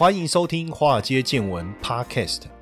欢迎收听《华尔街见闻》Podcast。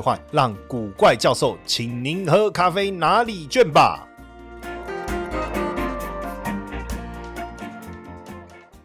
换让古怪教授请您喝咖啡哪里卷吧。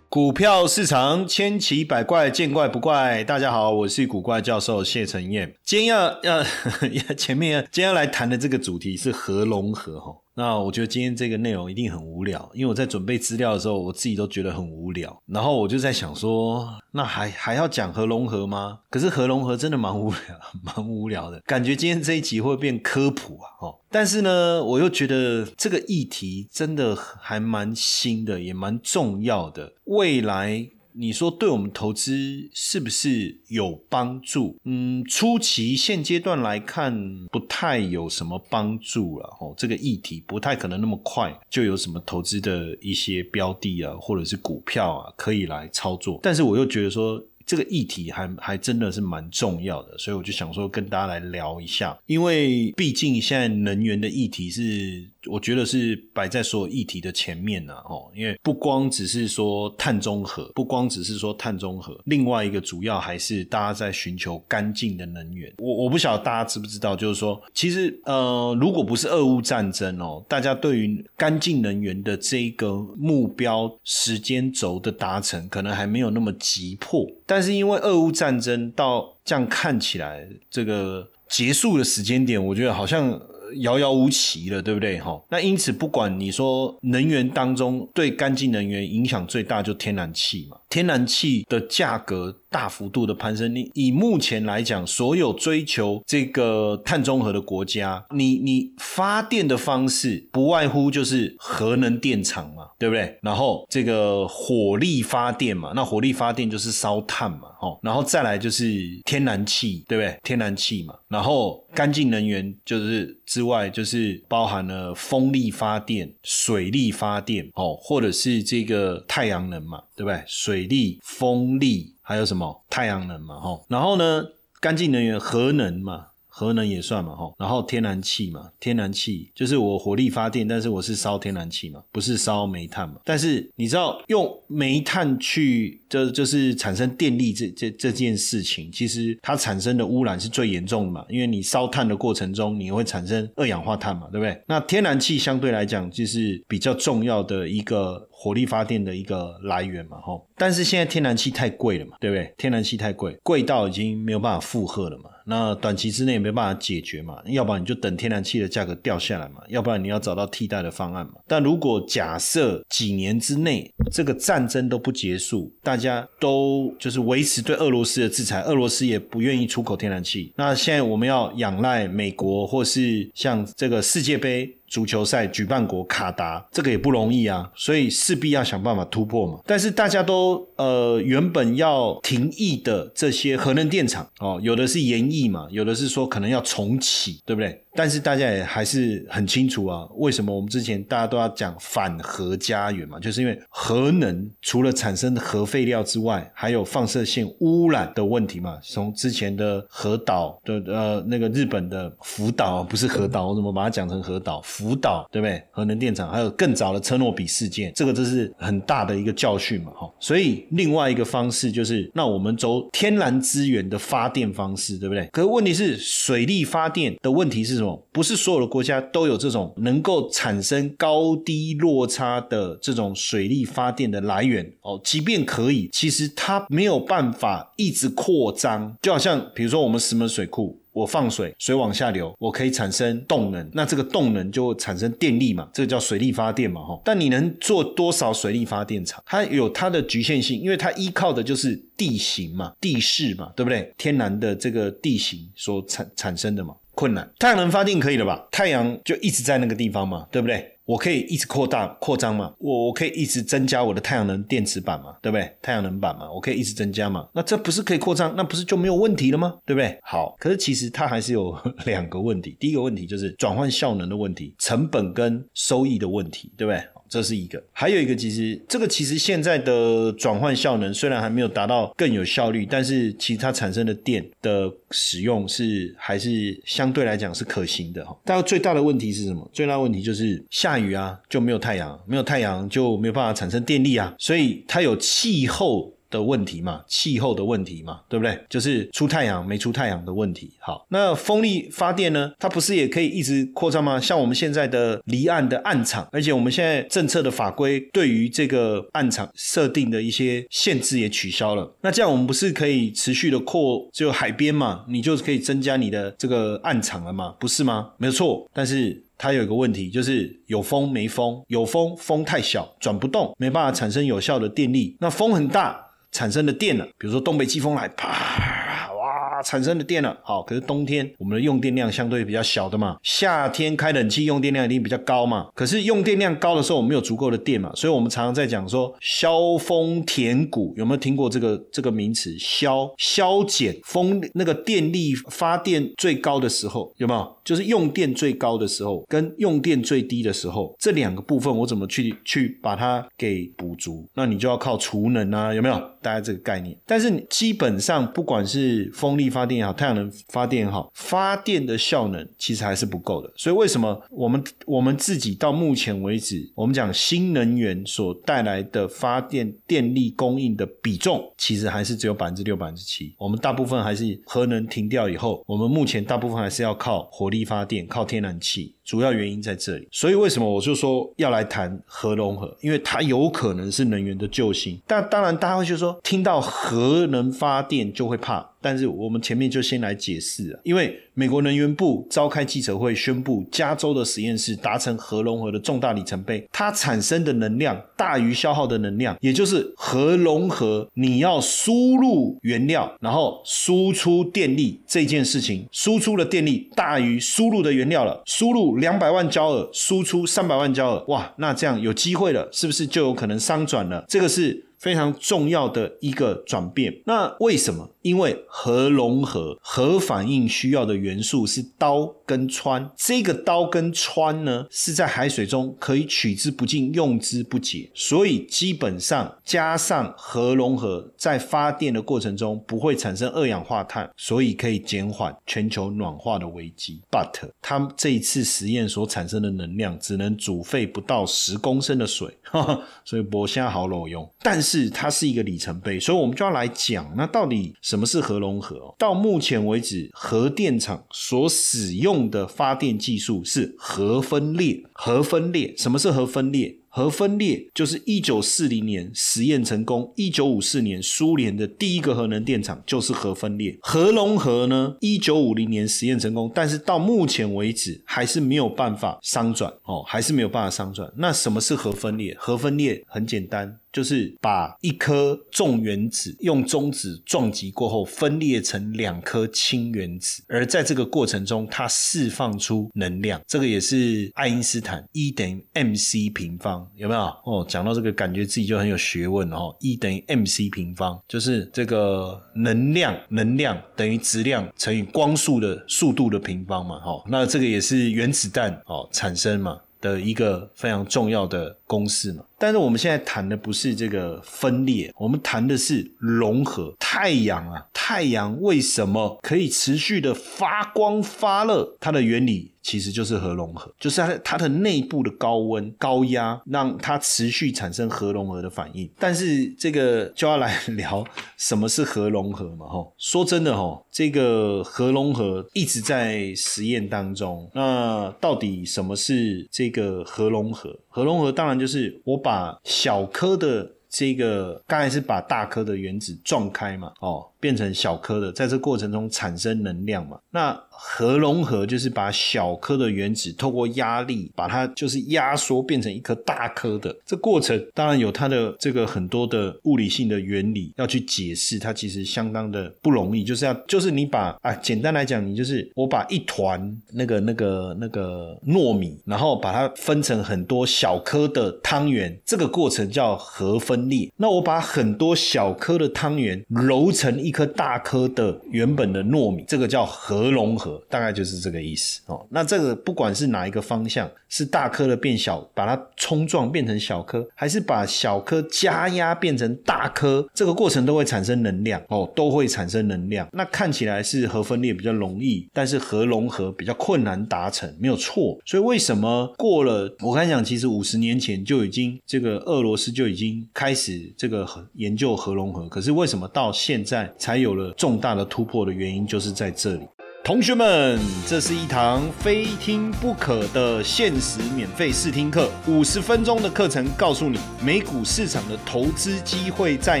股票市场千奇百怪，见怪不怪。大家好，我是古怪教授谢承彦。今天要要 前面今天要来谈的这个主题是合龙合哈。那我觉得今天这个内容一定很无聊，因为我在准备资料的时候，我自己都觉得很无聊。然后我就在想说，那还还要讲核融合吗？可是核融合真的蛮无聊，蛮无聊的，感觉今天这一集会变科普啊，哦。但是呢，我又觉得这个议题真的还蛮新的，也蛮重要的，未来。你说对我们投资是不是有帮助？嗯，初期现阶段来看不太有什么帮助了。哦，这个议题不太可能那么快就有什么投资的一些标的啊，或者是股票啊可以来操作。但是我又觉得说。这个议题还还真的是蛮重要的，所以我就想说跟大家来聊一下，因为毕竟现在能源的议题是，我觉得是摆在所有议题的前面呢，哦，因为不光只是说碳中和，不光只是说碳中和，另外一个主要还是大家在寻求干净的能源。我我不晓得大家知不知道，就是说，其实呃，如果不是俄乌战争哦，大家对于干净能源的这一个目标时间轴的达成，可能还没有那么急迫。但是因为俄乌战争到这样看起来，这个结束的时间点，我觉得好像遥遥无期了，对不对？哈，那因此不管你说能源当中对干净能源影响最大，就天然气嘛，天然气的价格。大幅度的攀升，你以目前来讲，所有追求这个碳中和的国家，你你发电的方式不外乎就是核能电厂嘛，对不对？然后这个火力发电嘛，那火力发电就是烧炭嘛，哦，然后再来就是天然气，对不对？天然气嘛，然后干净能源就是之外，就是包含了风力发电、水力发电，哦，或者是这个太阳能嘛，对不对？水力、风力。还有什么太阳能嘛，吼，然后呢，干净能源核能嘛，核能也算嘛，吼，然后天然气嘛，天然气就是我火力发电，但是我是烧天然气嘛，不是烧煤炭嘛。但是你知道用煤炭去，就就是产生电力这这这件事情，其实它产生的污染是最严重的嘛，因为你烧炭的过程中，你会产生二氧化碳嘛，对不对？那天然气相对来讲就是比较重要的一个。火力发电的一个来源嘛，吼，但是现在天然气太贵了嘛，对不对？天然气太贵，贵到已经没有办法负荷了嘛。那短期之内没办法解决嘛，要不然你就等天然气的价格掉下来嘛，要不然你要找到替代的方案嘛。但如果假设几年之内这个战争都不结束，大家都就是维持对俄罗斯的制裁，俄罗斯也不愿意出口天然气，那现在我们要仰赖美国或是像这个世界杯。足球赛举办国卡达，这个也不容易啊，所以势必要想办法突破嘛。但是大家都呃原本要停役的这些核能电厂哦，有的是延役嘛，有的是说可能要重启，对不对？但是大家也还是很清楚啊，为什么我们之前大家都要讲反核家园嘛？就是因为核能除了产生核废料之外，还有放射性污染的问题嘛。从之前的核岛的呃那个日本的福岛不是核岛，我怎么把它讲成核岛？福福岛对不对？核能电厂还有更早的车诺比事件，这个这是很大的一个教训嘛。哈，所以另外一个方式就是，那我们走天然资源的发电方式，对不对？可是问题是水力发电的问题是什么。不是所有的国家都有这种能够产生高低落差的这种水力发电的来源哦。即便可以，其实它没有办法一直扩张。就好像比如说我们石门水库，我放水，水往下流，我可以产生动能，那这个动能就产生电力嘛，这个叫水力发电嘛，哈。但你能做多少水力发电厂？它有它的局限性，因为它依靠的就是地形嘛、地势嘛，对不对？天然的这个地形所产产生的嘛。困难，太阳能发电可以了吧？太阳就一直在那个地方嘛，对不对？我可以一直扩大扩张嘛，我我可以一直增加我的太阳能电池板嘛，对不对？太阳能板嘛，我可以一直增加嘛，那这不是可以扩张？那不是就没有问题了吗？对不对？好，可是其实它还是有 两个问题，第一个问题就是转换效能的问题，成本跟收益的问题，对不对？这是一个，还有一个，其实这个其实现在的转换效能虽然还没有达到更有效率，但是其实它产生的电的使用是还是相对来讲是可行的哈。但最大的问题是什么？最大的问题就是下雨啊就没有太阳，没有太阳就没有办法产生电力啊，所以它有气候。的问题嘛，气候的问题嘛，对不对？就是出太阳没出太阳的问题。好，那风力发电呢？它不是也可以一直扩张吗？像我们现在的离岸的岸场，而且我们现在政策的法规对于这个岸场设定的一些限制也取消了。那这样我们不是可以持续的扩，就海边嘛，你就可以增加你的这个岸场了嘛，不是吗？没有错，但是它有一个问题，就是有风没风，有风风太小，转不动，没办法产生有效的电力。那风很大。产生的电了，比如说东北季风来，啪。哇产生的电了，好，可是冬天我们的用电量相对比较小的嘛，夏天开冷气用电量一定比较高嘛。可是用电量高的时候，我们没有足够的电嘛，所以我们常常在讲说削峰填谷，有没有听过这个这个名词？削削减风那个电力发电最高的时候有没有？就是用电最高的时候跟用电最低的时候这两个部分，我怎么去去把它给补足？那你就要靠储能啊，有没有？大家这个概念。但是基本上不管是风力。发电也好，太阳能发电也好，发电的效能其实还是不够的。所以为什么我们我们自己到目前为止，我们讲新能源所带来的发电电力供应的比重，其实还是只有百分之六、百分之七。我们大部分还是核能停掉以后，我们目前大部分还是要靠火力发电，靠天然气。主要原因在这里。所以为什么我就说要来谈核融合？因为它有可能是能源的救星。但当然，大家会就说听到核能发电就会怕。但是我们前面就先来解释啊，因为美国能源部召开记者会宣布，加州的实验室达成核融合的重大里程碑，它产生的能量大于消耗的能量，也就是核融合你要输入原料，然后输出电力这件事情，输出的电力大于输入的原料了，输入两百万焦耳，输出三百万焦耳，哇，那这样有机会了，是不是就有可能商转了？这个是。非常重要的一个转变。那为什么？因为核融合、核反应需要的元素是刀跟氚。这个刀跟氚呢，是在海水中可以取之不尽、用之不竭。所以基本上加上核融合，在发电的过程中不会产生二氧化碳，所以可以减缓全球暖化的危机。But 它这一次实验所产生的能量只能煮沸不到十公升的水，所以博虾好裸用。但是是它是一个里程碑，所以我们就要来讲，那到底什么是核融合？到目前为止，核电厂所使用的发电技术是核分裂。核分裂，什么是核分裂？核分裂就是一九四零年实验成功，一九五四年苏联的第一个核能电厂就是核分裂。核融合呢，一九五零年实验成功，但是到目前为止还是没有办法商转哦，还是没有办法商转。那什么是核分裂？核分裂很简单，就是把一颗重原子用中子撞击过后分裂成两颗氢原子，而在这个过程中它释放出能量。这个也是爱因斯坦 E 等于 mc 平方。有没有哦？讲到这个，感觉自己就很有学问哦。E 等于 mc 平方，就是这个能量，能量等于质量乘以光速的速度的平方嘛。哈，那这个也是原子弹哦产生嘛的一个非常重要的公式嘛。但是我们现在谈的不是这个分裂，我们谈的是融合。太阳啊，太阳为什么可以持续的发光发热？它的原理其实就是核融合，就是它它的内部的高温高压让它持续产生核融合的反应。但是这个就要来聊什么是核融合嘛？吼，说真的哈，这个核融合一直在实验当中。那到底什么是这个核融合？核融合当然就是我把小颗的。这个刚才是把大颗的原子撞开嘛，哦，变成小颗的，在这过程中产生能量嘛。那核融合就是把小颗的原子透过压力把它就是压缩变成一颗大颗的。这过程当然有它的这个很多的物理性的原理要去解释，它其实相当的不容易。就是要就是你把啊，简单来讲，你就是我把一团那个那个那个糯米，然后把它分成很多小颗的汤圆，这个过程叫核分裂。那我把很多小颗的汤圆揉成一颗大颗的原本的糯米，这个叫核融合。大概就是这个意思哦。那这个不管是哪一个方向，是大颗的变小，把它冲撞变成小颗，还是把小颗加压变成大颗，这个过程都会产生能量哦，都会产生能量。那看起来是核分裂比较容易，但是核融合比较困难达成，没有错。所以为什么过了？我跟你讲，其实五十年前就已经这个俄罗斯就已经开始这个研究核融合，可是为什么到现在才有了重大的突破的原因，就是在这里。同学们，这是一堂非听不可的限时免费试听课，五十分钟的课程，告诉你美股市场的投资机会在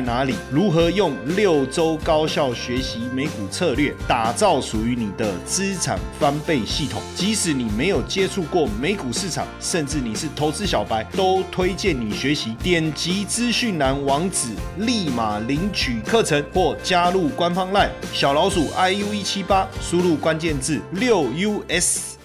哪里，如何用六周高效学习美股策略，打造属于你的资产翻倍系统。即使你没有接触过美股市场，甚至你是投资小白，都推荐你学习。点击资讯栏网址，立马领取课程或加入官方 LINE 小老鼠 iu 一七八，输入。关键字六 US，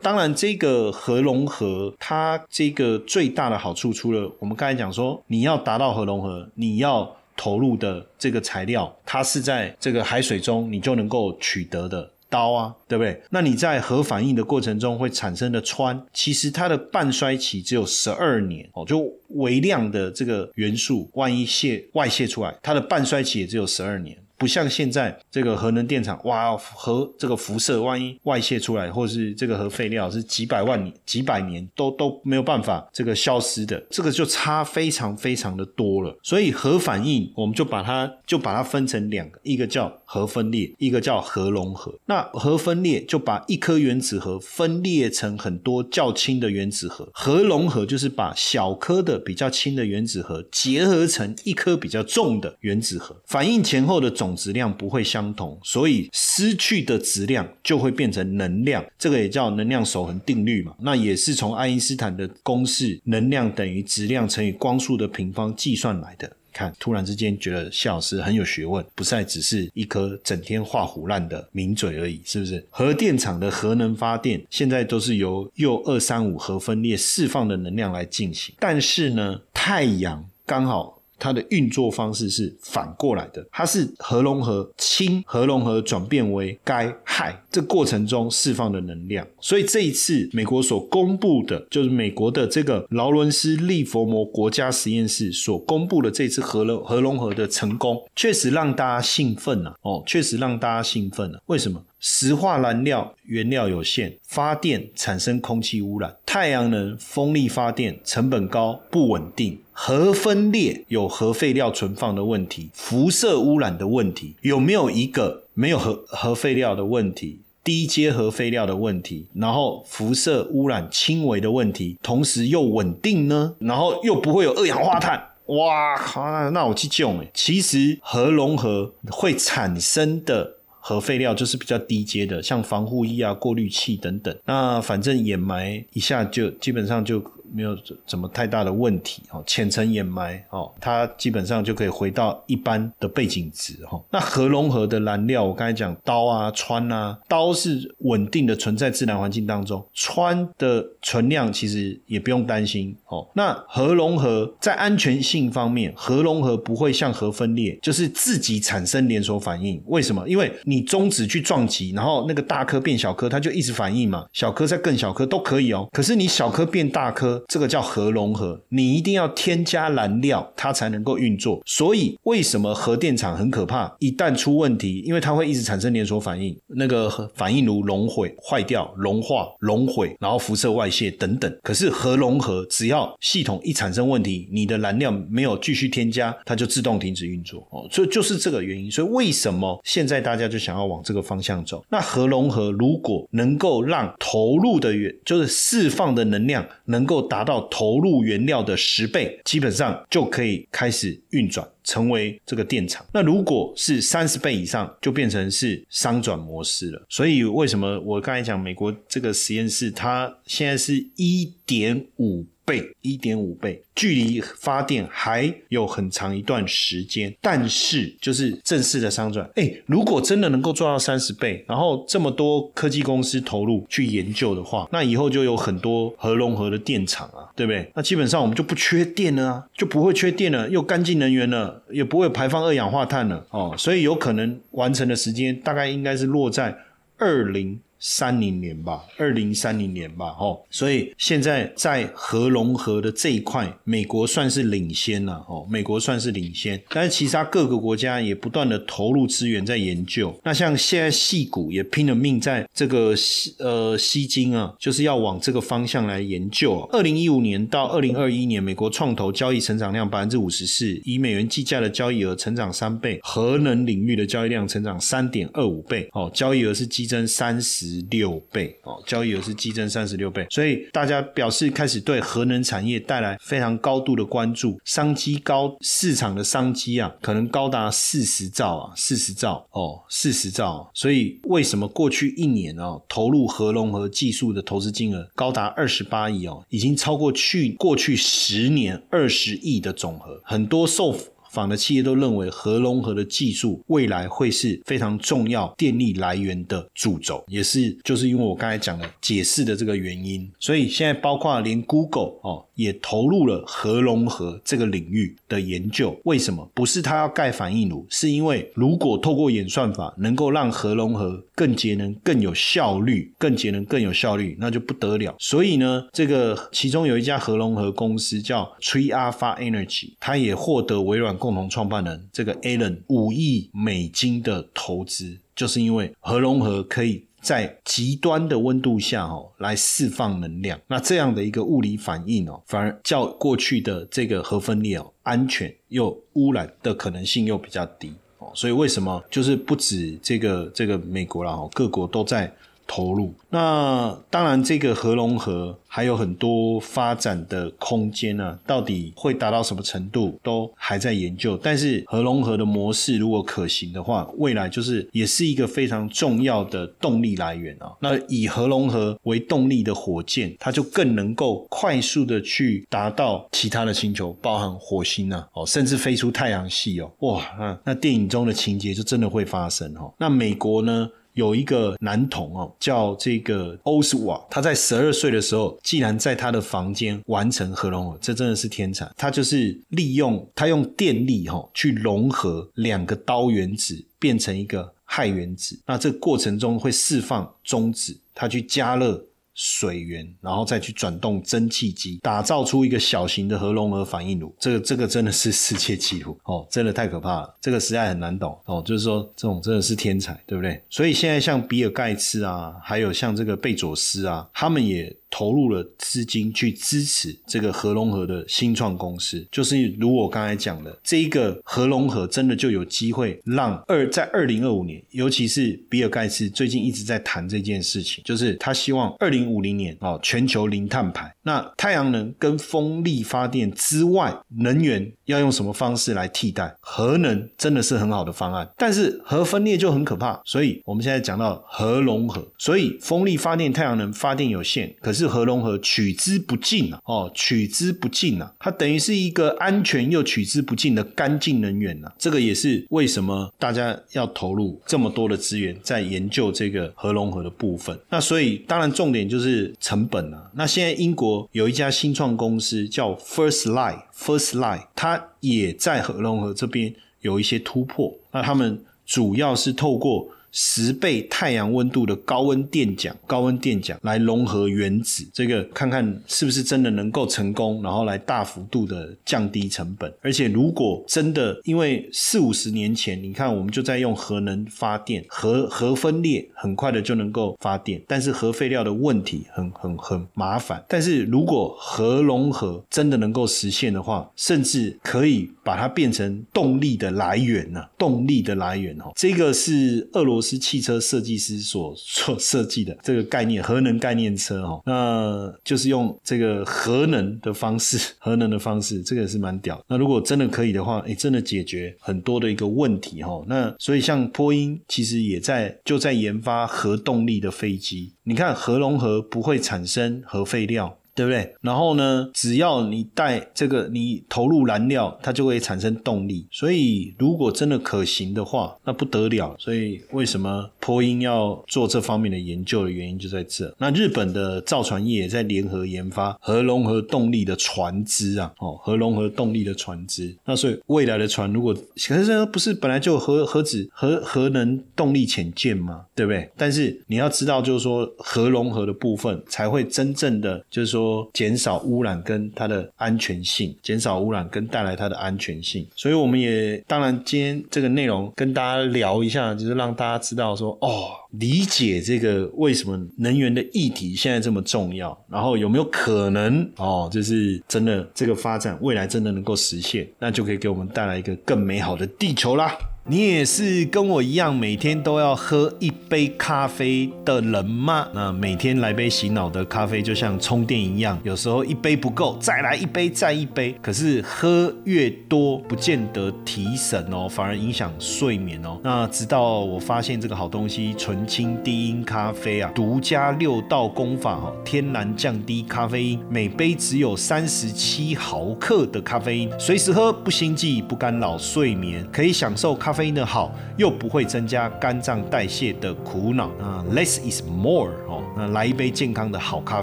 当然这个核融合，它这个最大的好处，除了我们刚才讲说，你要达到核融合，你要投入的这个材料，它是在这个海水中你就能够取得的刀啊，对不对？那你在核反应的过程中会产生的氚，其实它的半衰期只有十二年哦，就微量的这个元素，万一泄外泄出来，它的半衰期也只有十二年。不像现在这个核能电厂，哇，核这个辐射万一外泄出来，或是这个核废料是几百万年、几百年都都没有办法这个消失的，这个就差非常非常的多了。所以核反应，我们就把它就把它分成两个，一个叫核分裂，一个叫核融合。那核分裂就把一颗原子核分裂成很多较轻的原子核，核融合就是把小颗的比较轻的原子核结合成一颗比较重的原子核，反应前后的总。质量不会相同，所以失去的质量就会变成能量，这个也叫能量守恒定律嘛。那也是从爱因斯坦的公式，能量等于质量乘以光速的平方计算来的。看，突然之间觉得谢老师很有学问，不再只是一颗整天画虎烂的名嘴而已，是不是？核电厂的核能发电现在都是由铀二三五核分裂释放的能量来进行，但是呢，太阳刚好。它的运作方式是反过来的，它是核融合氢核融合转变为该氦，这过程中释放的能量。所以这一次美国所公布的，就是美国的这个劳伦斯利佛摩国家实验室所公布的这次核融核融合的成功，确实让大家兴奋了哦，确实让大家兴奋了。为什么？石化燃料原料有限，发电产生空气污染；太阳能、风力发电成本高、不稳定；核分裂有核废料存放的问题，辐射污染的问题。有没有一个没有核核废料的问题？低阶核废料的问题，然后辐射污染轻微的问题，同时又稳定呢？然后又不会有二氧化碳？哇靠！那我去救哎！其实核融合会产生的。核废料就是比较低阶的，像防护衣啊、过滤器等等。那反正掩埋一下就基本上就。没有怎么太大的问题哦，浅层掩埋哦，它基本上就可以回到一般的背景值哈。那核融合的燃料，我刚才讲刀啊、氚啊，刀是稳定的存在自然环境当中，氚的存量其实也不用担心哦。那核融合在安全性方面，核融合不会像核分裂，就是自己产生连锁反应。为什么？因为你中子去撞击，然后那个大颗变小颗，它就一直反应嘛。小颗再更小颗都可以哦。可是你小颗变大颗。这个叫核融合，你一定要添加燃料，它才能够运作。所以为什么核电厂很可怕？一旦出问题，因为它会一直产生连锁反应，那个反应炉熔毁、坏掉、融化、熔毁，然后辐射外泄等等。可是核融合，只要系统一产生问题，你的燃料没有继续添加，它就自动停止运作。哦，所以就是这个原因。所以为什么现在大家就想要往这个方向走？那核融合如果能够让投入的源，就是释放的能量能够达到投入原料的十倍，基本上就可以开始运转。成为这个电厂，那如果是三十倍以上，就变成是商转模式了。所以为什么我刚才讲美国这个实验室，它现在是一点五？倍一点五倍，距离发电还有很长一段时间。但是就是正式的商转，哎，如果真的能够做到三十倍，然后这么多科技公司投入去研究的话，那以后就有很多核融合的电厂啊，对不对？那基本上我们就不缺电了啊，就不会缺电了，又干净能源了，也不会排放二氧化碳了哦。所以有可能完成的时间大概应该是落在二零。三零年吧，二零三零年吧，哦，所以现在在核融合的这一块，美国算是领先了，哦，美国算是领先，但是其他各个国家也不断的投入资源在研究。那像现在细股也拼了命在这个呃吸金啊，就是要往这个方向来研究。二零一五年到二零二一年，美国创投交易成长量百分之五十四，以美元计价的交易额成长三倍，核能领域的交易量成长三点二五倍，哦，交易额是激增三十。六倍哦，交易额是激增三十六倍，所以大家表示开始对核能产业带来非常高度的关注，商机高，市场的商机啊，可能高达四十兆啊，四十兆哦，四十兆。所以为什么过去一年哦，投入核融合技术的投资金额高达二十八亿哦，已经超过去过去十年二十亿的总和，很多受。访的企业都认为核融合的技术未来会是非常重要电力来源的主轴，也是就是因为我刚才讲的解释的这个原因，所以现在包括连 Google 哦也投入了核融合这个领域的研究。为什么？不是他要盖反应炉，是因为如果透过演算法能够让核融合更节能、更有效率、更节能、更有效率，那就不得了。所以呢，这个其中有一家核融合公司叫 Tree Alpha Energy，它也获得微软。共同创办人这个 Alan 五亿美金的投资，就是因为核融合可以在极端的温度下哦来释放能量，那这样的一个物理反应哦，反而较过去的这个核分裂哦安全又污染的可能性又比较低哦，所以为什么就是不止这个这个美国啦哦，各国都在。投入那当然，这个核融合还有很多发展的空间呢。到底会达到什么程度，都还在研究。但是核融合的模式如果可行的话，未来就是也是一个非常重要的动力来源啊。那以核融合为动力的火箭，它就更能够快速的去达到其他的星球，包含火星啊，哦，甚至飞出太阳系哦。哇，那那电影中的情节就真的会发生哦。那美国呢？有一个男童哦，叫这个欧斯瓦，他在十二岁的时候，竟然在他的房间完成核融合，这真的是天才。他就是利用他用电力哈去融合两个氘原子，变成一个氦原子。那这个过程中会释放中子，他去加热。水源，然后再去转动蒸汽机，打造出一个小型的核融合反应炉。这个这个真的是世界纪录 哦，真的太可怕了。这个实在很难懂哦，就是说这种真的是天才，对不对？所以现在像比尔盖茨啊，还有像这个贝佐斯啊，他们也。投入了资金去支持这个核融合的新创公司，就是如我刚才讲的，这一个核融合真的就有机会让二在二零二五年，尤其是比尔盖茨最近一直在谈这件事情，就是他希望二零五零年哦全球零碳排。那太阳能跟风力发电之外，能源要用什么方式来替代？核能真的是很好的方案，但是核分裂就很可怕。所以我们现在讲到核融合，所以风力发电、太阳能发电有限，可是。核融合取之不尽啊！哦，取之不尽啊！它等于是一个安全又取之不尽的干净能源啊。这个也是为什么大家要投入这么多的资源在研究这个核融合的部分。那所以当然重点就是成本啊。那现在英国有一家新创公司叫 First Light，First Light，它也在核融合这边有一些突破。那他们主要是透过。十倍太阳温度的高温电桨，高温电桨来融合原子，这个看看是不是真的能够成功，然后来大幅度的降低成本。而且如果真的，因为四五十年前，你看我们就在用核能发电，核核分裂很快的就能够发电，但是核废料的问题很很很麻烦。但是如果核融合真的能够实现的话，甚至可以把它变成动力的来源呢？动力的来源哦，这个是俄罗。斯是汽车设计师所所设计的这个概念，核能概念车哦，那就是用这个核能的方式，核能的方式，这个也是蛮屌。那如果真的可以的话，哎，真的解决很多的一个问题哈。那所以像波音其实也在就在研发核动力的飞机。你看核融合不会产生核废料。对不对？然后呢，只要你带这个，你投入燃料，它就会产生动力。所以，如果真的可行的话，那不得了。所以，为什么波音要做这方面的研究的原因就在这。那日本的造船业也在联合研发核融合动力的船只啊，哦，核融合动力的船只。那所以未来的船，如果可是不是本来就核核子核核能动力潜舰吗？对不对？但是你要知道，就是说核融合的部分才会真正的，就是说。减少污染跟它的安全性，减少污染跟带来它的安全性，所以我们也当然今天这个内容跟大家聊一下，就是让大家知道说哦，理解这个为什么能源的议题现在这么重要，然后有没有可能哦，就是真的这个发展未来真的能够实现，那就可以给我们带来一个更美好的地球啦。你也是跟我一样每天都要喝一杯咖啡的人吗？那每天来杯洗脑的咖啡就像充电一样，有时候一杯不够，再来一杯，再一杯。可是喝越多不见得提神哦，反而影响睡眠哦。那直到我发现这个好东西——纯青低音咖啡啊，独家六道功法哦，天然降低咖啡因，每杯只有三十七毫克的咖啡因，随时喝不心悸，不干扰睡眠，可以享受咖。啡因的好，又不会增加肝脏代谢的苦恼啊，less is more 哦，那来一杯健康的好咖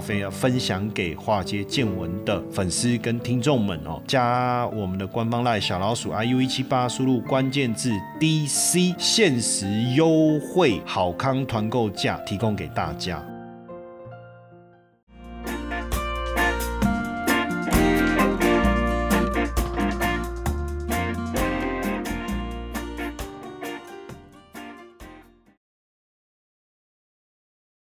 啡啊，分享给化街见闻的粉丝跟听众们哦，加我们的官方赖小老鼠 iu 一七八，输入关键字 DC，限时优惠好康团购价提供给大家。